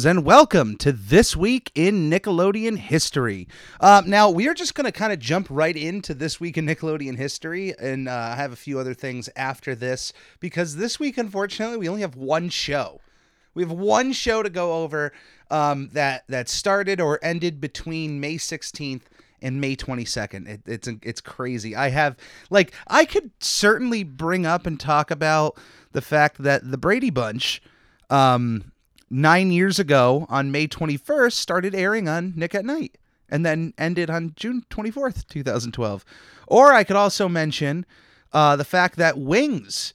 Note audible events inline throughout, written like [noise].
Fans, and welcome to This Week in Nickelodeon History. Uh, now, we are just going to kind of jump right into This Week in Nickelodeon History, and uh, I have a few other things after this, because this week, unfortunately, we only have one show. We have one show to go over um, that, that started or ended between May 16th and May 22nd. It, it's it's crazy. I have like I could certainly bring up and talk about the fact that the Brady Bunch um 9 years ago on May 21st started airing on Nick at Night and then ended on June 24th, 2012. Or I could also mention uh, the fact that Wings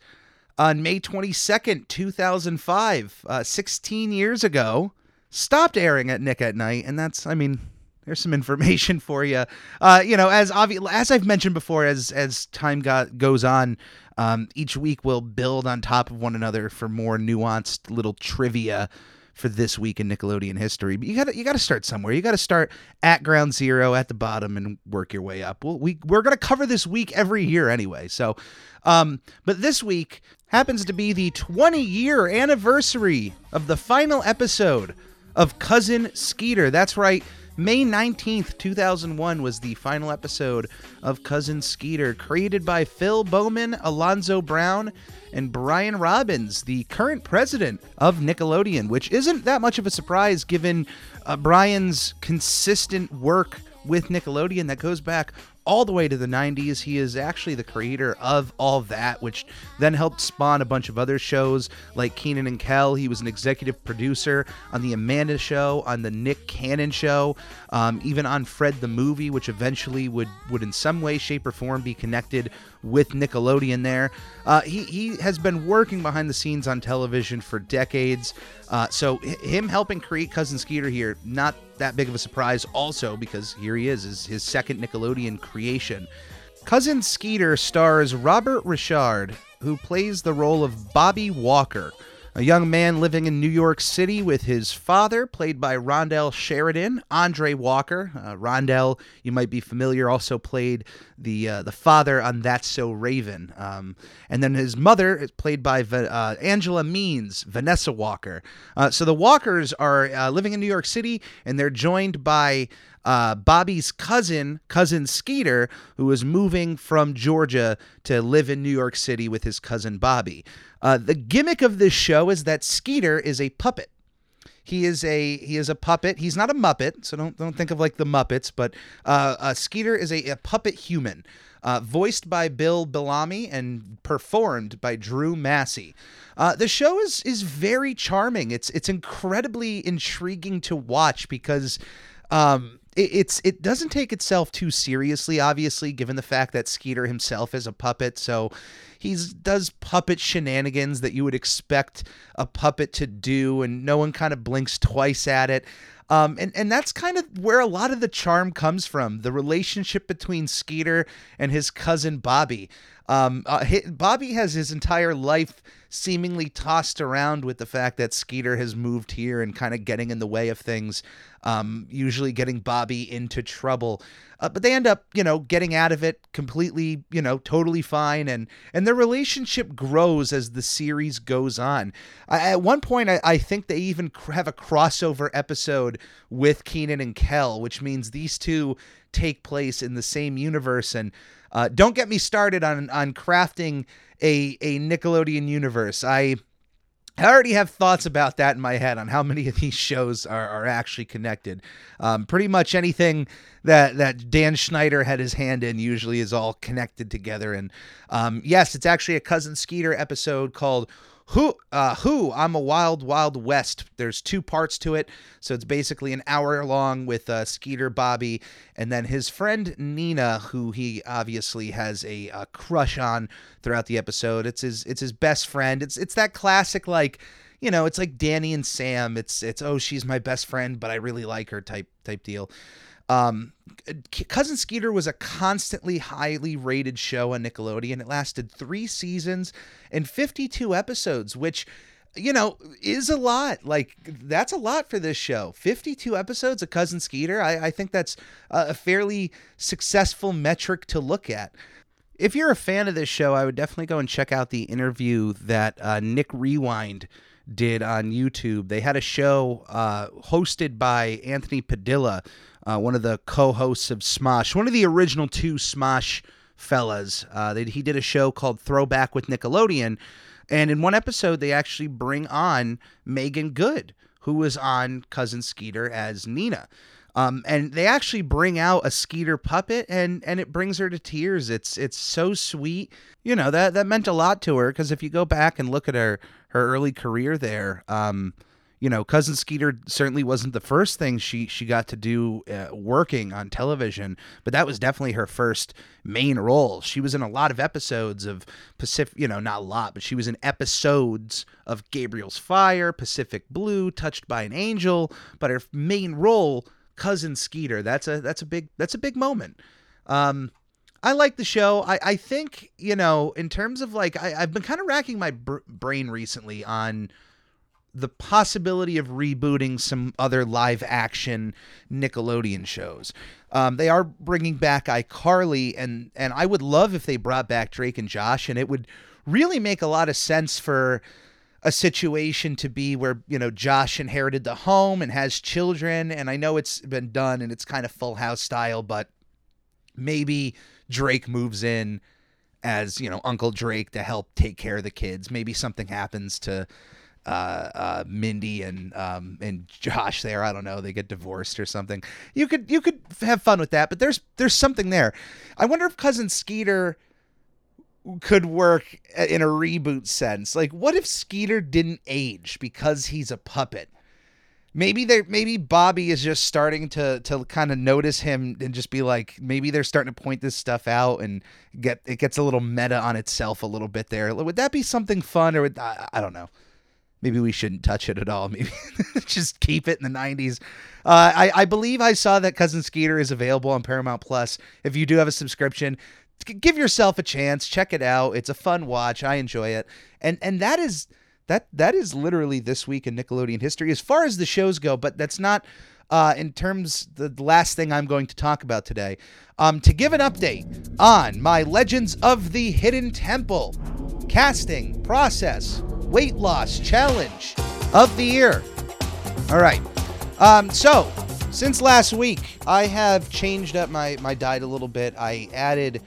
on May 22nd, 2005, uh, 16 years ago, stopped airing at Nick at Night. And that's, I mean, there's some information [laughs] for you. Uh, you know, as obvi- as I've mentioned before, as as time got goes on, um, each week we'll build on top of one another for more nuanced little trivia for this week in Nickelodeon history. But you got to you got to start somewhere. You got to start at ground zero at the bottom and work your way up. We'll, we we're gonna cover this week every year anyway. So, um, but this week happens to be the 20 year anniversary of the final episode of Cousin Skeeter. That's right. May 19th, 2001 was the final episode of Cousin Skeeter, created by Phil Beauman, Alonzo Brown, and Brian Robbins, the current president of Nickelodeon, which isn't that much of a surprise given uh, Brian's consistent work with Nickelodeon that goes back all the way to the 90s. He is actually the creator of all that, which then helped spawn a bunch of other shows like Kenan and Kel. He was an executive producer on The Amanda Show, on The Nick Cannon Show, um, even on Fred the Movie, which eventually would, would in some way, shape, or form be connected with Nickelodeon there. Uh, he, he has been working behind the scenes on television for decades. Uh, so him helping create Cousin Skeeter here, not that big of a surprise also because here he is, is his second Nickelodeon creation. Cousin Skeeter stars Robert Richard, who plays the role of Bobby Walker, a young man living in New York City with his father, played by Rondell Sheridan, Andre Walker. Uh, Rondell, you might be familiar, also played the uh, the father on That's So Raven, um, and then his mother is played by uh, Angela Means, Vanessa Walker. Uh, so the Walkers are uh, living in New York City, and they're joined by uh, Bobby's cousin, cousin Skeeter, who is moving from Georgia to live in New York City with his cousin Bobby. Uh, the gimmick of this show is that Skeeter is a puppet. He is a he is a puppet. He's not a muppet, so don't don't think of like the Muppets. But uh, uh, Skeeter is a, a puppet human, uh, voiced by Bill Bellamy and performed by Drew Massey. Uh, the show is is very charming. It's it's incredibly intriguing to watch because um, it, it's it doesn't take itself too seriously. Obviously, given the fact that Skeeter himself is a puppet, so he's does puppet shenanigans that you would expect a puppet to do, and no one kind of blinks twice at it. Um, and, and that's kind of where a lot of the charm comes from the relationship between Skeeter and his cousin Bobby. Um, uh, Bobby has his entire life seemingly tossed around with the fact that Skeeter has moved here and kind of getting in the way of things, um, usually getting Bobby into trouble. Uh, but they end up, you know, getting out of it completely, you know, totally fine, and and their relationship grows as the series goes on. I, at one point, I, I think they even have a crossover episode with Kenan and Kel, which means these two take place in the same universe. And uh, don't get me started on on crafting a a Nickelodeon universe. I I already have thoughts about that in my head on how many of these shows are, are actually connected. Um, pretty much anything that that Dan Schneider had his hand in usually is all connected together. And um, yes, it's actually a Cousin Skeeter episode called who uh who? I'm a wild wild west. There's two parts to it. So it's basically an hour long with uh skeeter bobby and then his friend nina who he obviously has a, uh crush on throughout the episode. It's his it's his best friend. It's it's that classic like you know, it's like Danny and Sam. It's it's oh she's my best friend, but I really like her type type deal. Um, Cousin Skeeter was a constantly highly rated show on Nickelodeon. It lasted three seasons and 52 episodes, which you know, is a lot. Like that's a lot for this show. 52 episodes of Cousin Skeeter. I, I think that's a fairly successful metric to look at. If you're a fan of this show, I would definitely go and check out the interview that uh, Nick Rewind did on YouTube. They had a show uh, hosted by Anthony Padilla, uh, one of the co-hosts of Smosh, one of the original two Smosh fellas. Uh, they, he did a show called Throwback with Nickelodeon, and in one episode, they actually bring on Meagan Good, who was on Cousin Skeeter as Nina. Um, and they actually bring out a Skeeter puppet, and and it brings her to tears. It's it's so sweet. You know that that meant a lot to her because if you go back and look at her her early career there, um, you know, cousin Skeeter certainly wasn't the first thing she she got to do uh, working on television, but that was definitely her first main role. She was in a lot of episodes of Pacific, you know, not a lot, but she was in episodes of Gabriel's Fire, Pacific Blue, Touched by an Angel, but her main role, cousin Skeeter, that's a that's a big that's a big moment. Um, I like the show. I, I think, you know, in terms of like, I, I've been kind of racking my br- brain recently on the possibility of rebooting some other live action Nickelodeon shows. Um, they are bringing back iCarly, and and I would love if they brought back Drake and Josh, and it would really make a lot of sense for a situation to be where you know Josh inherited the home and has children, and I know it's been done and it's kind of Full House style, but maybe Drake moves in as you know Uncle Drake to help take care of the kids. Maybe something happens to uh, uh, Mindy and um, and Josh there. I don't know. They get divorced or something. You could you could have fun with that, but there's there's something there. I wonder if cousin Skeeter could work in a reboot sense. Like, what if Skeeter didn't age because he's a puppet? Maybe they maybe Bobby is just starting to to kind of notice him and just be like maybe they're starting to point this stuff out and get it gets a little meta on itself a little bit there. Would that be something fun or would, I, I don't know maybe we shouldn't touch it at all. [laughs] Maybe just keep it in the 90s. Uh, I, I believe I saw that Cousin Skeeter is available on Paramount Plus. If you do have a subscription, give yourself a chance. Check it out. It's a fun watch. I enjoy it. And and that is that that is literally this week in Nickelodeon history as far as the shows go. But that's not uh, in terms the last thing I'm going to talk about today. Um, to give an update on my Legends of the Hidden Temple casting process weight loss challenge of the year. All right. Um, so, since last week, I have changed up my, my diet a little bit. I added,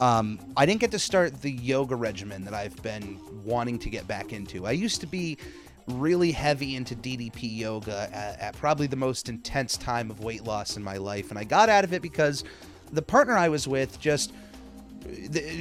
um, I didn't get to start the yoga regimen that I've been wanting to get back into. I used to be really heavy into DDP yoga at, at probably the most intense time of weight loss in my life. And I got out of it because the partner I was with just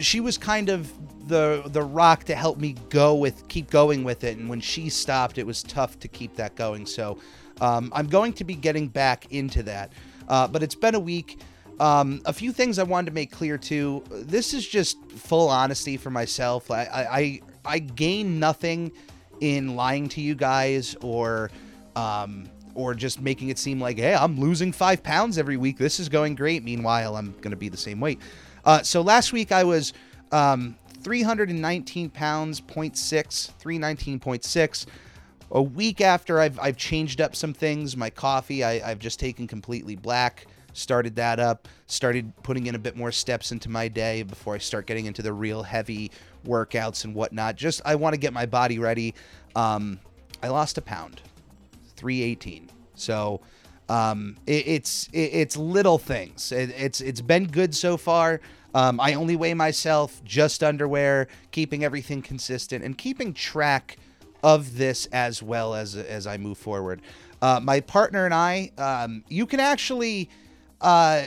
she was kind of the the rock to help me go with keep going with it. And when she stopped it was tough to keep that going. So um, i'm going to be getting back into that. Uh, but it's been a week. Um, a few things i wanted to make clear too. This is just full honesty for myself. I i i gain nothing in lying to you guys or um, or just making it seem like hey i'm losing five pounds every week. This is going great. Meanwhile i'm going to be the same weight uh, so last week I was um, 319 pounds, 0.6, 319.6. A week after I've, I've changed up some things, my coffee, I, I've just taken completely black, started that up, started putting in a bit more steps into my day before I start getting into the real heavy workouts and whatnot. Just, I want to get my body ready. Um, I lost a pound, 318. So, um, it, it's it, it's little things. It, it's it's been good so far. Um, I only weigh myself just underwear, keeping everything consistent and keeping track of this as well as as I move forward. Uh, my partner and I, um, you can actually uh,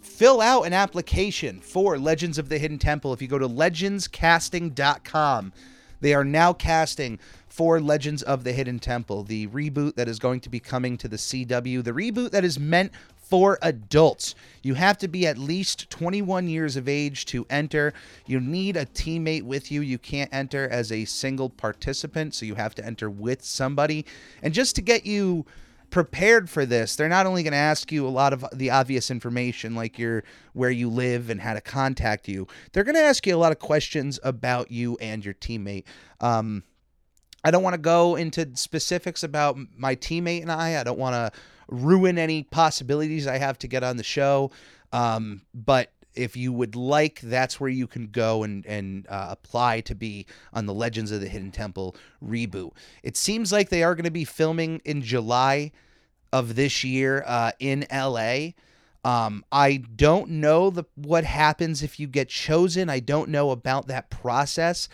fill out an application for Legends of the Hidden Temple if you go to legendscasting.com. They are now casting for Legends of the Hidden Temple, the reboot that is going to be coming to the CW, the reboot that is meant for adults. You have to be at least 21 years of age to enter. You need a teammate with you. You can't enter as a single participant, so you have to enter with somebody. And just to get you prepared for this, they're not only going to ask you a lot of the obvious information like your where you live and how to contact you. They're going to ask you a lot of questions about you and your teammate. Um, I don't want to go into specifics about my teammate and I. I don't want to ruin any possibilities I have to get on the show. Um, but if you would like, that's where you can go and and uh, apply to be on the Legends of the Hidden Temple reboot. It seems like they are going to be filming in July of this year uh, in LA. Um, I don't know the what happens if you get chosen. I don't know about that process.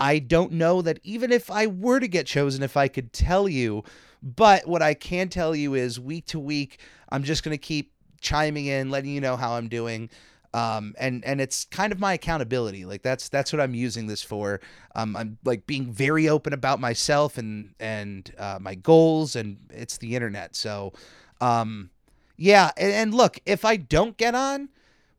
I don't know that even if I were to get chosen, if I could tell you but what I can tell you is week to week, I'm just going to keep chiming in, letting you know how I'm doing. Um, and and it's kind of my accountability. Like that's that's what I'm using this for. Um, I'm like being very open about myself and and uh, my goals, and it's the internet. So, um, yeah. And, and look, if I don't get on,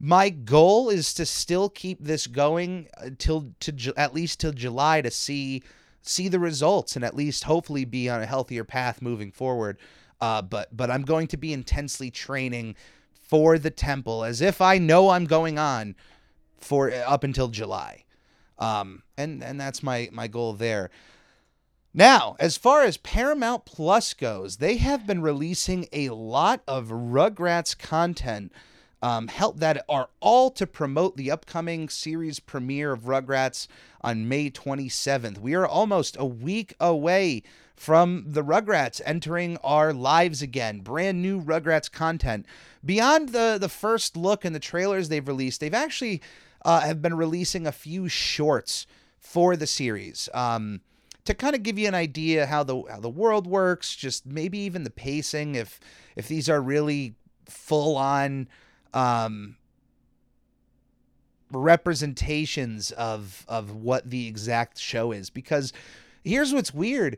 my goal is to still keep this going until to at least till July to see see the results and at least hopefully be on a healthier path moving forward. Uh, but but I'm going to be intensely training for the temple as if I know I'm going on for up until July. Um, and and that's my my goal there. Now, as far as Paramount Plus goes, they have been releasing a lot of Rugrats content um, help that are all to promote the upcoming series premiere of Rugrats on May 27th. We are almost a week away from the Rugrats entering our lives again. Brand new Rugrats content. Beyond the the first look and the trailers they've released, they've actually uh, have been releasing a few shorts for the series. Um, to kind of give you an idea how the how the world works, just maybe even the pacing, if if these are really full on um, representations of of what the exact show is because here's what's weird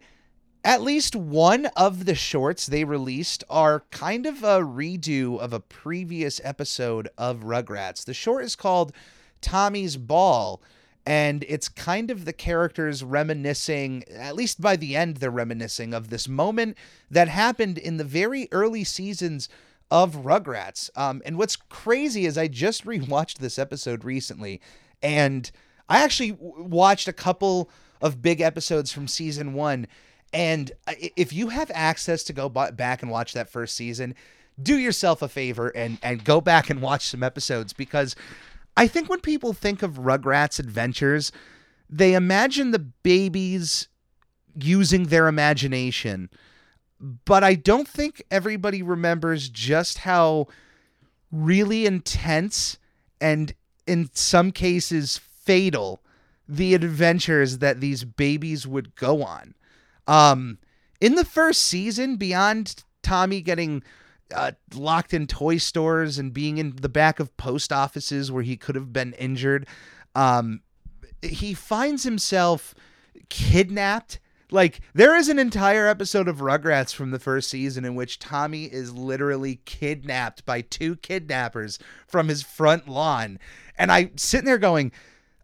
at least one of the shorts they released are kind of a redo of a previous episode of Rugrats. The short is called Tommy's Ball, and it's kind of the characters reminiscing, at least by the end, they're reminiscing of this moment that happened in the very early seasons of Rugrats. Um, and what's crazy is I just [laughs] rewatched this episode recently, and I actually watched a couple of big episodes from season one. And if you have access to go back and watch that first season, do yourself a favor and and go back and watch some episodes because I think when people think of Rugrats adventures, they imagine the babies using their imagination but I don't think everybody remembers just how really intense and in some cases fatal the adventures that these babies would go on. Um, in the first season, beyond Tommy getting uh, locked in toy stores and being in the back of post offices where he could have been injured, um, he finds himself kidnapped like there is an entire episode of Rugrats from the first season in which Tommy is literally kidnapped by two kidnappers from his front lawn. And I sitting there going,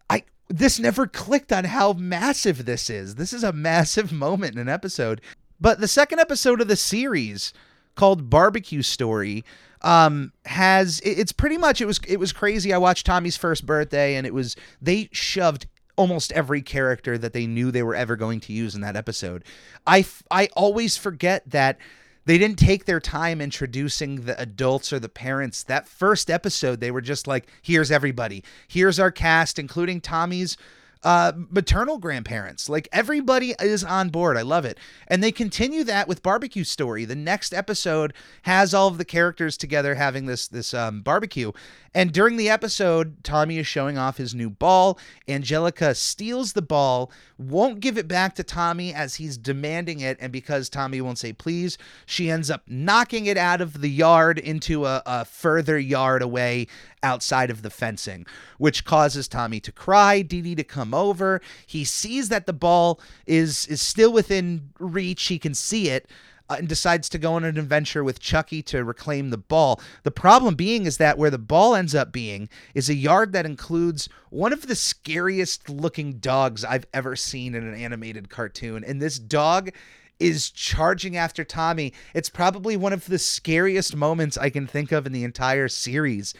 I this never clicked on how massive this is. This is a massive moment in an episode. But the second episode of the series called Barbecue Story um has it's pretty much it was it was crazy. I watched Tommy's first birthday and it was they shoved almost every character that they knew they were ever going to use in that episode. I, I always forget that they didn't take their time introducing the adults or the parents. That first episode, they were just like, here's everybody. Here's our cast, including Tommy's uh, maternal grandparents. Like everybody is on board. I love it. And they continue that with Barbecue Story. The next episode has all of the characters together having this this um, barbecue. And during the episode, Tommy is showing off his new ball. Angelica steals the ball, won't give it back to Tommy as he's demanding it. And because Tommy won't say please, she ends up knocking it out of the yard into a, a further yard away outside of the fencing, which causes Tommy to cry, Didi to come come over. He sees that the ball is is still within reach. He can see it. Uh, and decides to go on an adventure with Chucky to reclaim the ball. The problem being is that where the ball ends up being is a yard that includes one of the scariest looking dogs I've ever seen in an animated cartoon. And this dog is charging after Tommy. It's probably one of the scariest moments I can think of in the entire series.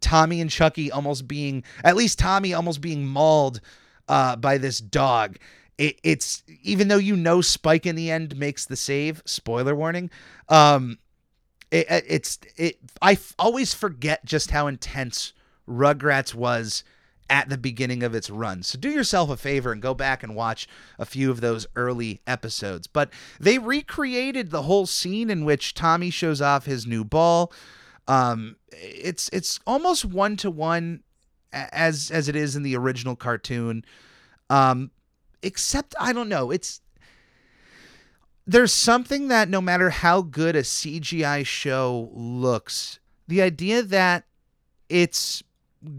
Tommy and Chucky almost being, at least Tommy almost being mauled uh, by this dog. It, it's even though you know Spike in the end makes the save. Spoiler warning. Um, it, it's it. I f- always forget just how intense Rugrats was at the beginning of its run. So do yourself a favor and go back and watch a few of those early episodes. But they recreated the whole scene in which Tommy shows off his new ball. Um, it's it's almost one to one as as it is in the original cartoon. Um, except I don't know, it's there's something that no matter how good a CGI show looks, the idea that it's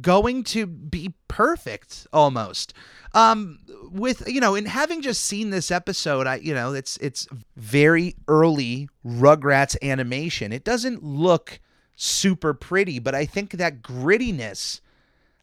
going to be perfect almost um with you know in having just seen this episode i you know it's it's very early rugrats animation it doesn't look super pretty but i think that grittiness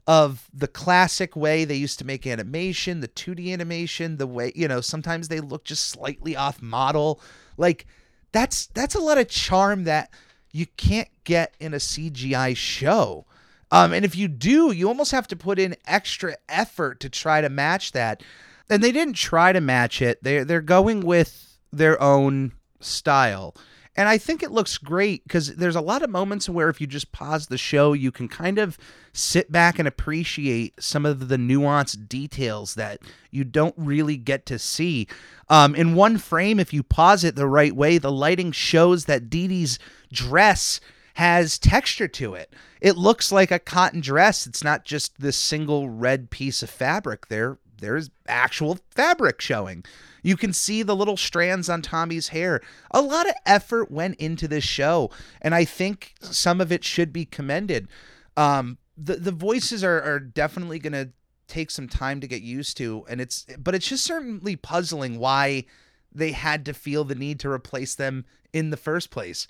of the classic way they used to make animation the 2d animation the way you know sometimes they look just slightly off model like that's that's a lot of charm that you can't get in a cgi show um, and if you do, you almost have to put in extra effort to try to match that. And they didn't try to match it. They're they're going with their own style. And I think it looks great because there's a lot of moments where if you just pause the show, you can kind of sit back and appreciate some of the nuanced details that you don't really get to see. Um, in one frame, if you pause it the right way, the lighting shows that Didi's dress has texture to it. It looks like a cotton dress. It's not just this single red piece of fabric. There there's actual fabric showing. You can see the little strands on Tommy's hair. A lot of effort went into this show, and I think some of it should be commended. Um, the the voices are, are definitely going to take some time to get used to, and it's but it's just certainly puzzling why they had to feel the need to replace them in the first place.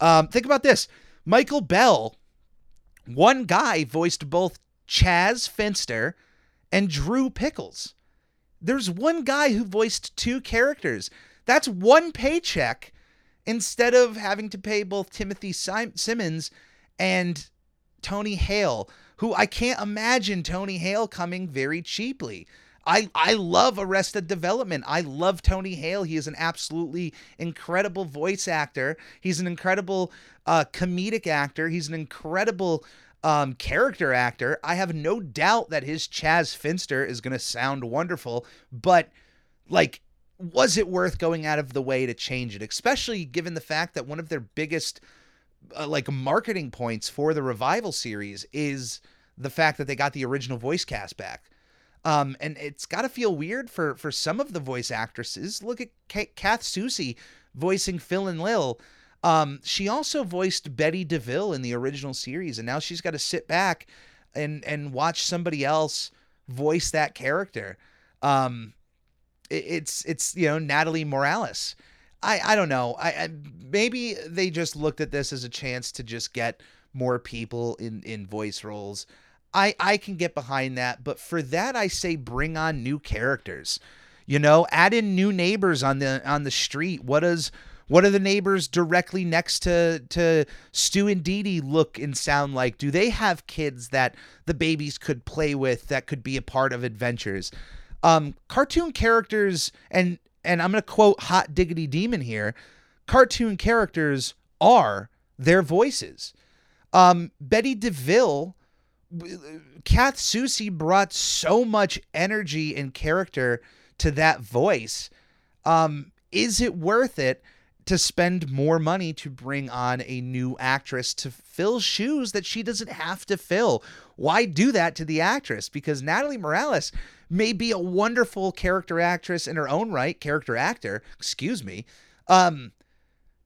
Um, think about this Michael Bell, one guy voiced both Chas Finster and Drew Pickles. There's one guy who voiced two characters. That's one paycheck instead of having to pay both Timothy Sim- Simons and Tony Hale, who I can't imagine Tony Hale coming very cheaply. I I love Arrested Development. I love Tony Hale. He is an absolutely incredible voice actor. He's an incredible uh, comedic actor. He's an incredible um, character actor. I have no doubt that his Chas Finster is going to sound wonderful, but like, was it worth going out of the way to change it? Especially given the fact that one of their biggest uh, like marketing points for the revival series is the fact that they got the original voice cast back. Um, and it's got to feel weird for for some of the voice actresses. Look at K- Kath Soucie voicing Phil and Lil. Um, she also voiced Betty DeVille in the original series, and now she's got to sit back and and watch somebody else voice that character. Um, it, it's it's you know Natalie Morales. I I don't know. I, I maybe they just looked at this as a chance to just get more people in in voice roles. I I can get behind that, but for that I say bring on new characters. You know, add in new neighbors on the on the street. What does what are the neighbors directly next to to Stu and Didi look and sound like? Do they have kids that the babies could play with that could be a part of adventures? Um, cartoon characters and and I'm gonna quote Hot Diggedy Demon here. Cartoon characters are their voices. Um, Betty DeVille Kath Soucie brought so much energy and character to that voice. Um, is it worth it to spend more money to bring on a new actress to fill shoes that she doesn't have to fill? Why do that to the actress? Because Natalie Morales may be a wonderful character actress in her own right, character actor, excuse me. Um,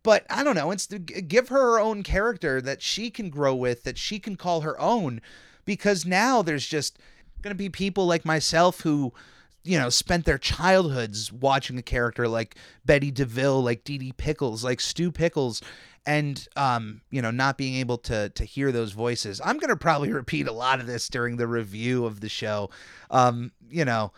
but I don't know. It's to give her her own character that she can grow with, that she can call her own because now there's just going to be people like myself who you know, spent their childhoods watching a character like Betty DeVille, like Didi Pickles, like Stu Pickles, and um, you know, not being able to to hear those voices. I'm gonna probably [laughs] repeat a lot of this during the review of the show. Um, you know.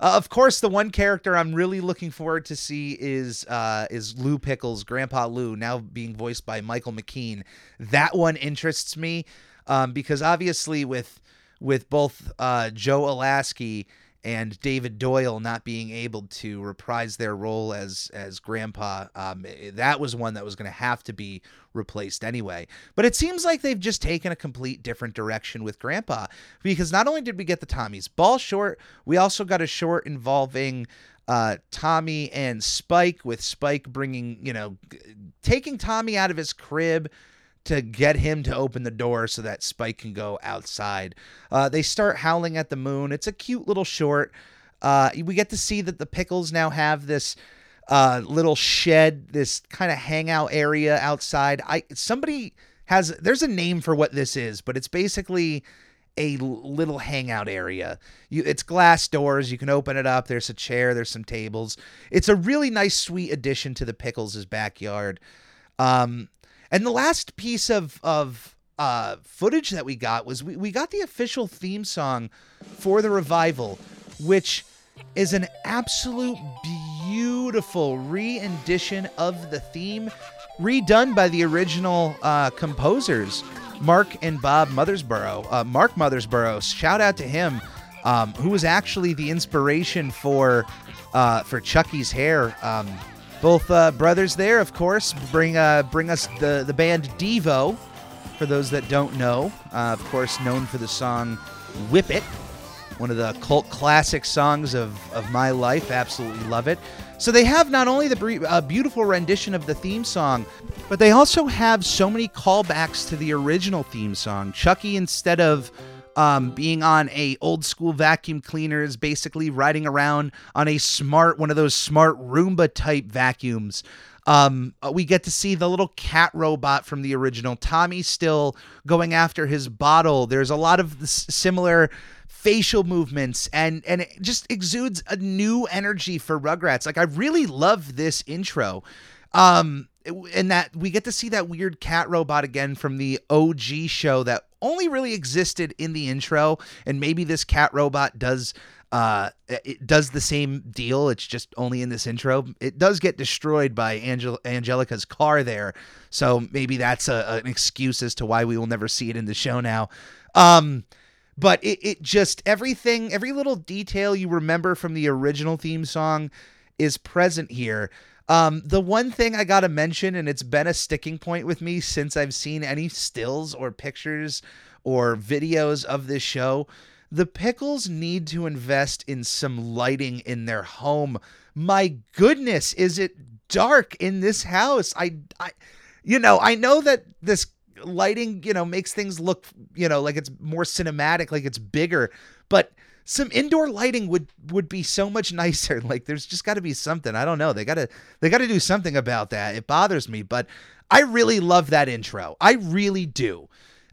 Uh, of course, the one character I'm really looking forward to see is uh, is Lou Pickles, Grandpa Lou, now being voiced by Michael McKean. That one interests me um, because obviously with with both uh, Joe Alaskey and David Doyle not being able to reprise their role as as Grandpa, um, that was one that was going to have to be replaced anyway. But it seems like they've just taken a complete different direction with Grandpa because not only did we get the Tommy's ball short, we also got a short involving uh, Tommy and Spike, with Spike bringing you know taking Tommy out of his crib to get him to open the door so that Spike can go outside. Uh, they start howling at the moon. It's a cute little short. Uh, we get to see that the Pickles now have this uh, little shed, this kind of hangout area outside. I somebody has there's a name for what this is, but it's basically a little hangout area. You, it's glass doors. You can open it up. There's a chair. There's some tables. It's a really nice, sweet addition to the Pickles' backyard. Um, and the last piece of of uh, footage that we got was we, we got the official theme song for the revival, which is an absolute beautiful re-edition of the theme, redone by the original uh, composers, Mark and Bob Mothersbaugh. Uh, Mark Mothersbaugh, shout out to him, um, who was actually the inspiration for uh, for Chucky's hair. Um, both uh, brothers there, of course, bring uh, bring us the the band Devo. For those that don't know, uh, of course, known for the song "Whip It," one of the cult classic songs of of my life. Absolutely love it. So they have not only the uh, beautiful rendition of the theme song, but they also have so many callbacks to the original theme song. Chucky, instead of um, being on a old school vacuum cleaners, basically riding around on a smart one of those smart Roomba type vacuums. Um, uh, we get to see the little cat robot from the original. Tommy still going after his bottle. There's a lot of similar facial movements and and it just exudes a new energy for Rugrats. Like I really love this intro. Um and that we get to see that weird cat robot again from the OG show that only really existed in the intro and maybe this cat robot does uh it does the same deal. It's just only in this intro. It does get destroyed by Angel- angelica's car there so maybe that's a, an excuse as to why we will never see it in the show now. Um but it, it just everything every little detail you remember from the original theme song is present here um, the one thing I gotta mention, and it's been a sticking point with me since I've seen any stills or pictures or videos of this show, the Pickles need to invest in some lighting in their home. My goodness, is it dark in this house? I, I, you know, I know that this lighting, you know, makes things look, you know, like it's more cinematic, like it's bigger, but some indoor lighting would would be so much nicer. [laughs] Like there's just got to be something. I don't know. They got to they got to do something about that. It bothers me but i really love that intro. I really do.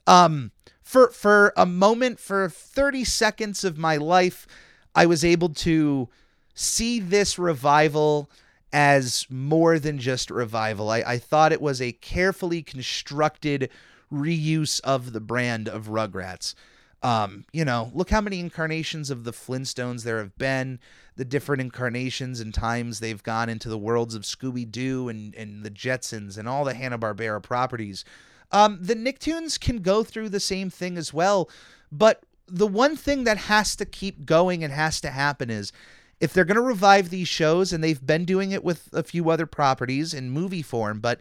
Um for for a moment for 30 seconds of my life i was able to see this revival as more than just revival. I, I thought it was a carefully constructed reuse of the brand of rugrats um, you know, look how many incarnations of the Flintstones there have been, the different incarnations and times they've gone into the worlds of Scooby Doo and, and the Jetsons and all the Hanna-Barbera properties. Um, the Nicktoons can go through the same thing as well, but the one thing that has to keep going and has to happen is if they're going to revive these shows, and they've been doing it with a few other properties in movie form, but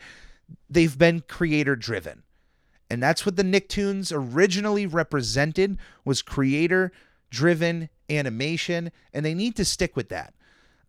they've been creator driven and that's what the Nicktoons originally represented was creator driven animation and they need to stick with that.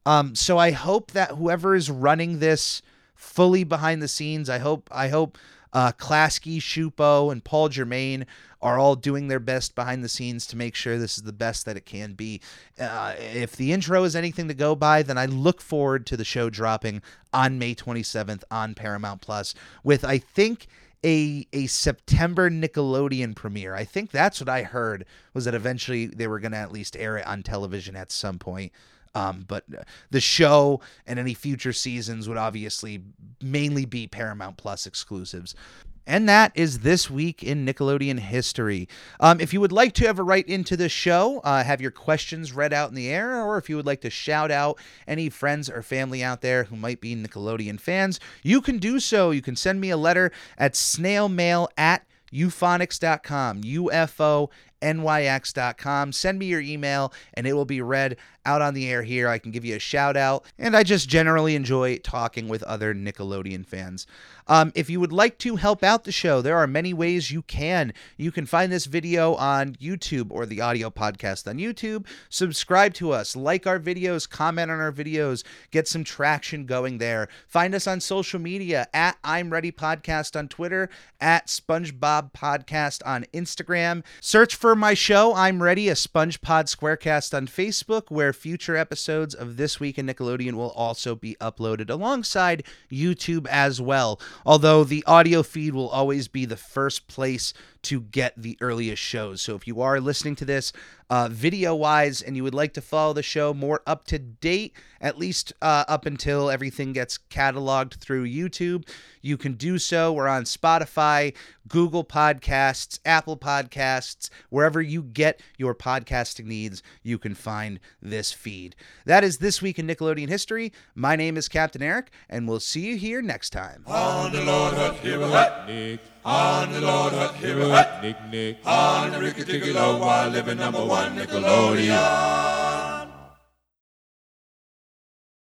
Um, so I hope that whoever is running this fully behind the scenes. I hope I hope uh, Klasky, Csupo, and Paul Germain are all doing their best behind the scenes to make sure this is the best that it can be. Uh, if the intro is anything to go by, then I look forward to the show dropping on May 27th on Paramount Plus with I think a a September Nickelodeon premiere. I think that's what I heard was that eventually they were going to at least air it on television at some point. Um, but the show and any future seasons would obviously mainly be Paramount Plus exclusives. And that is this week in Nickelodeon history. Um, if you would like to ever write into the show, uh, have your questions read out in the air, or if you would like to shout out any friends or family out there who might be Nickelodeon fans, you can do so. You can send me a letter at snailmail at uphonics.com, UFO nyx.com. Send me your email and it will be read out on the air here. I can give you a shout out. And I just generally enjoy talking with other Nickelodeon fans. Um, if you would like to help out the show, there are many ways you can. You can find this video on YouTube or the audio podcast on YouTube. Subscribe to us, like our videos, comment on our videos, get some traction going there. Find us on social media at I'm Ready Podcast on Twitter, at SpongeBob Podcast on Instagram. Search for my show, I'm Ready, a SpongePod Squarecast on Facebook, where future episodes of This Week in Nickelodeon will also be uploaded alongside YouTube as well. Although the audio feed will always be the first place to get the earliest shows. So if you are listening to this uh, video wise and you would like to follow the show more up to date, at least uh, up until everything gets cataloged through YouTube, you can do so. We're on Spotify, Google Podcasts, Apple Podcasts, wherever you get your podcasting needs, you can find this feed. That is This Week in Nickelodeon History. My name is Captain Eric, and we'll see you here next time. On the Lord. On the Lord, Nick, Nick. On the Ricky Ticky Low, while living number one Nickelodeon.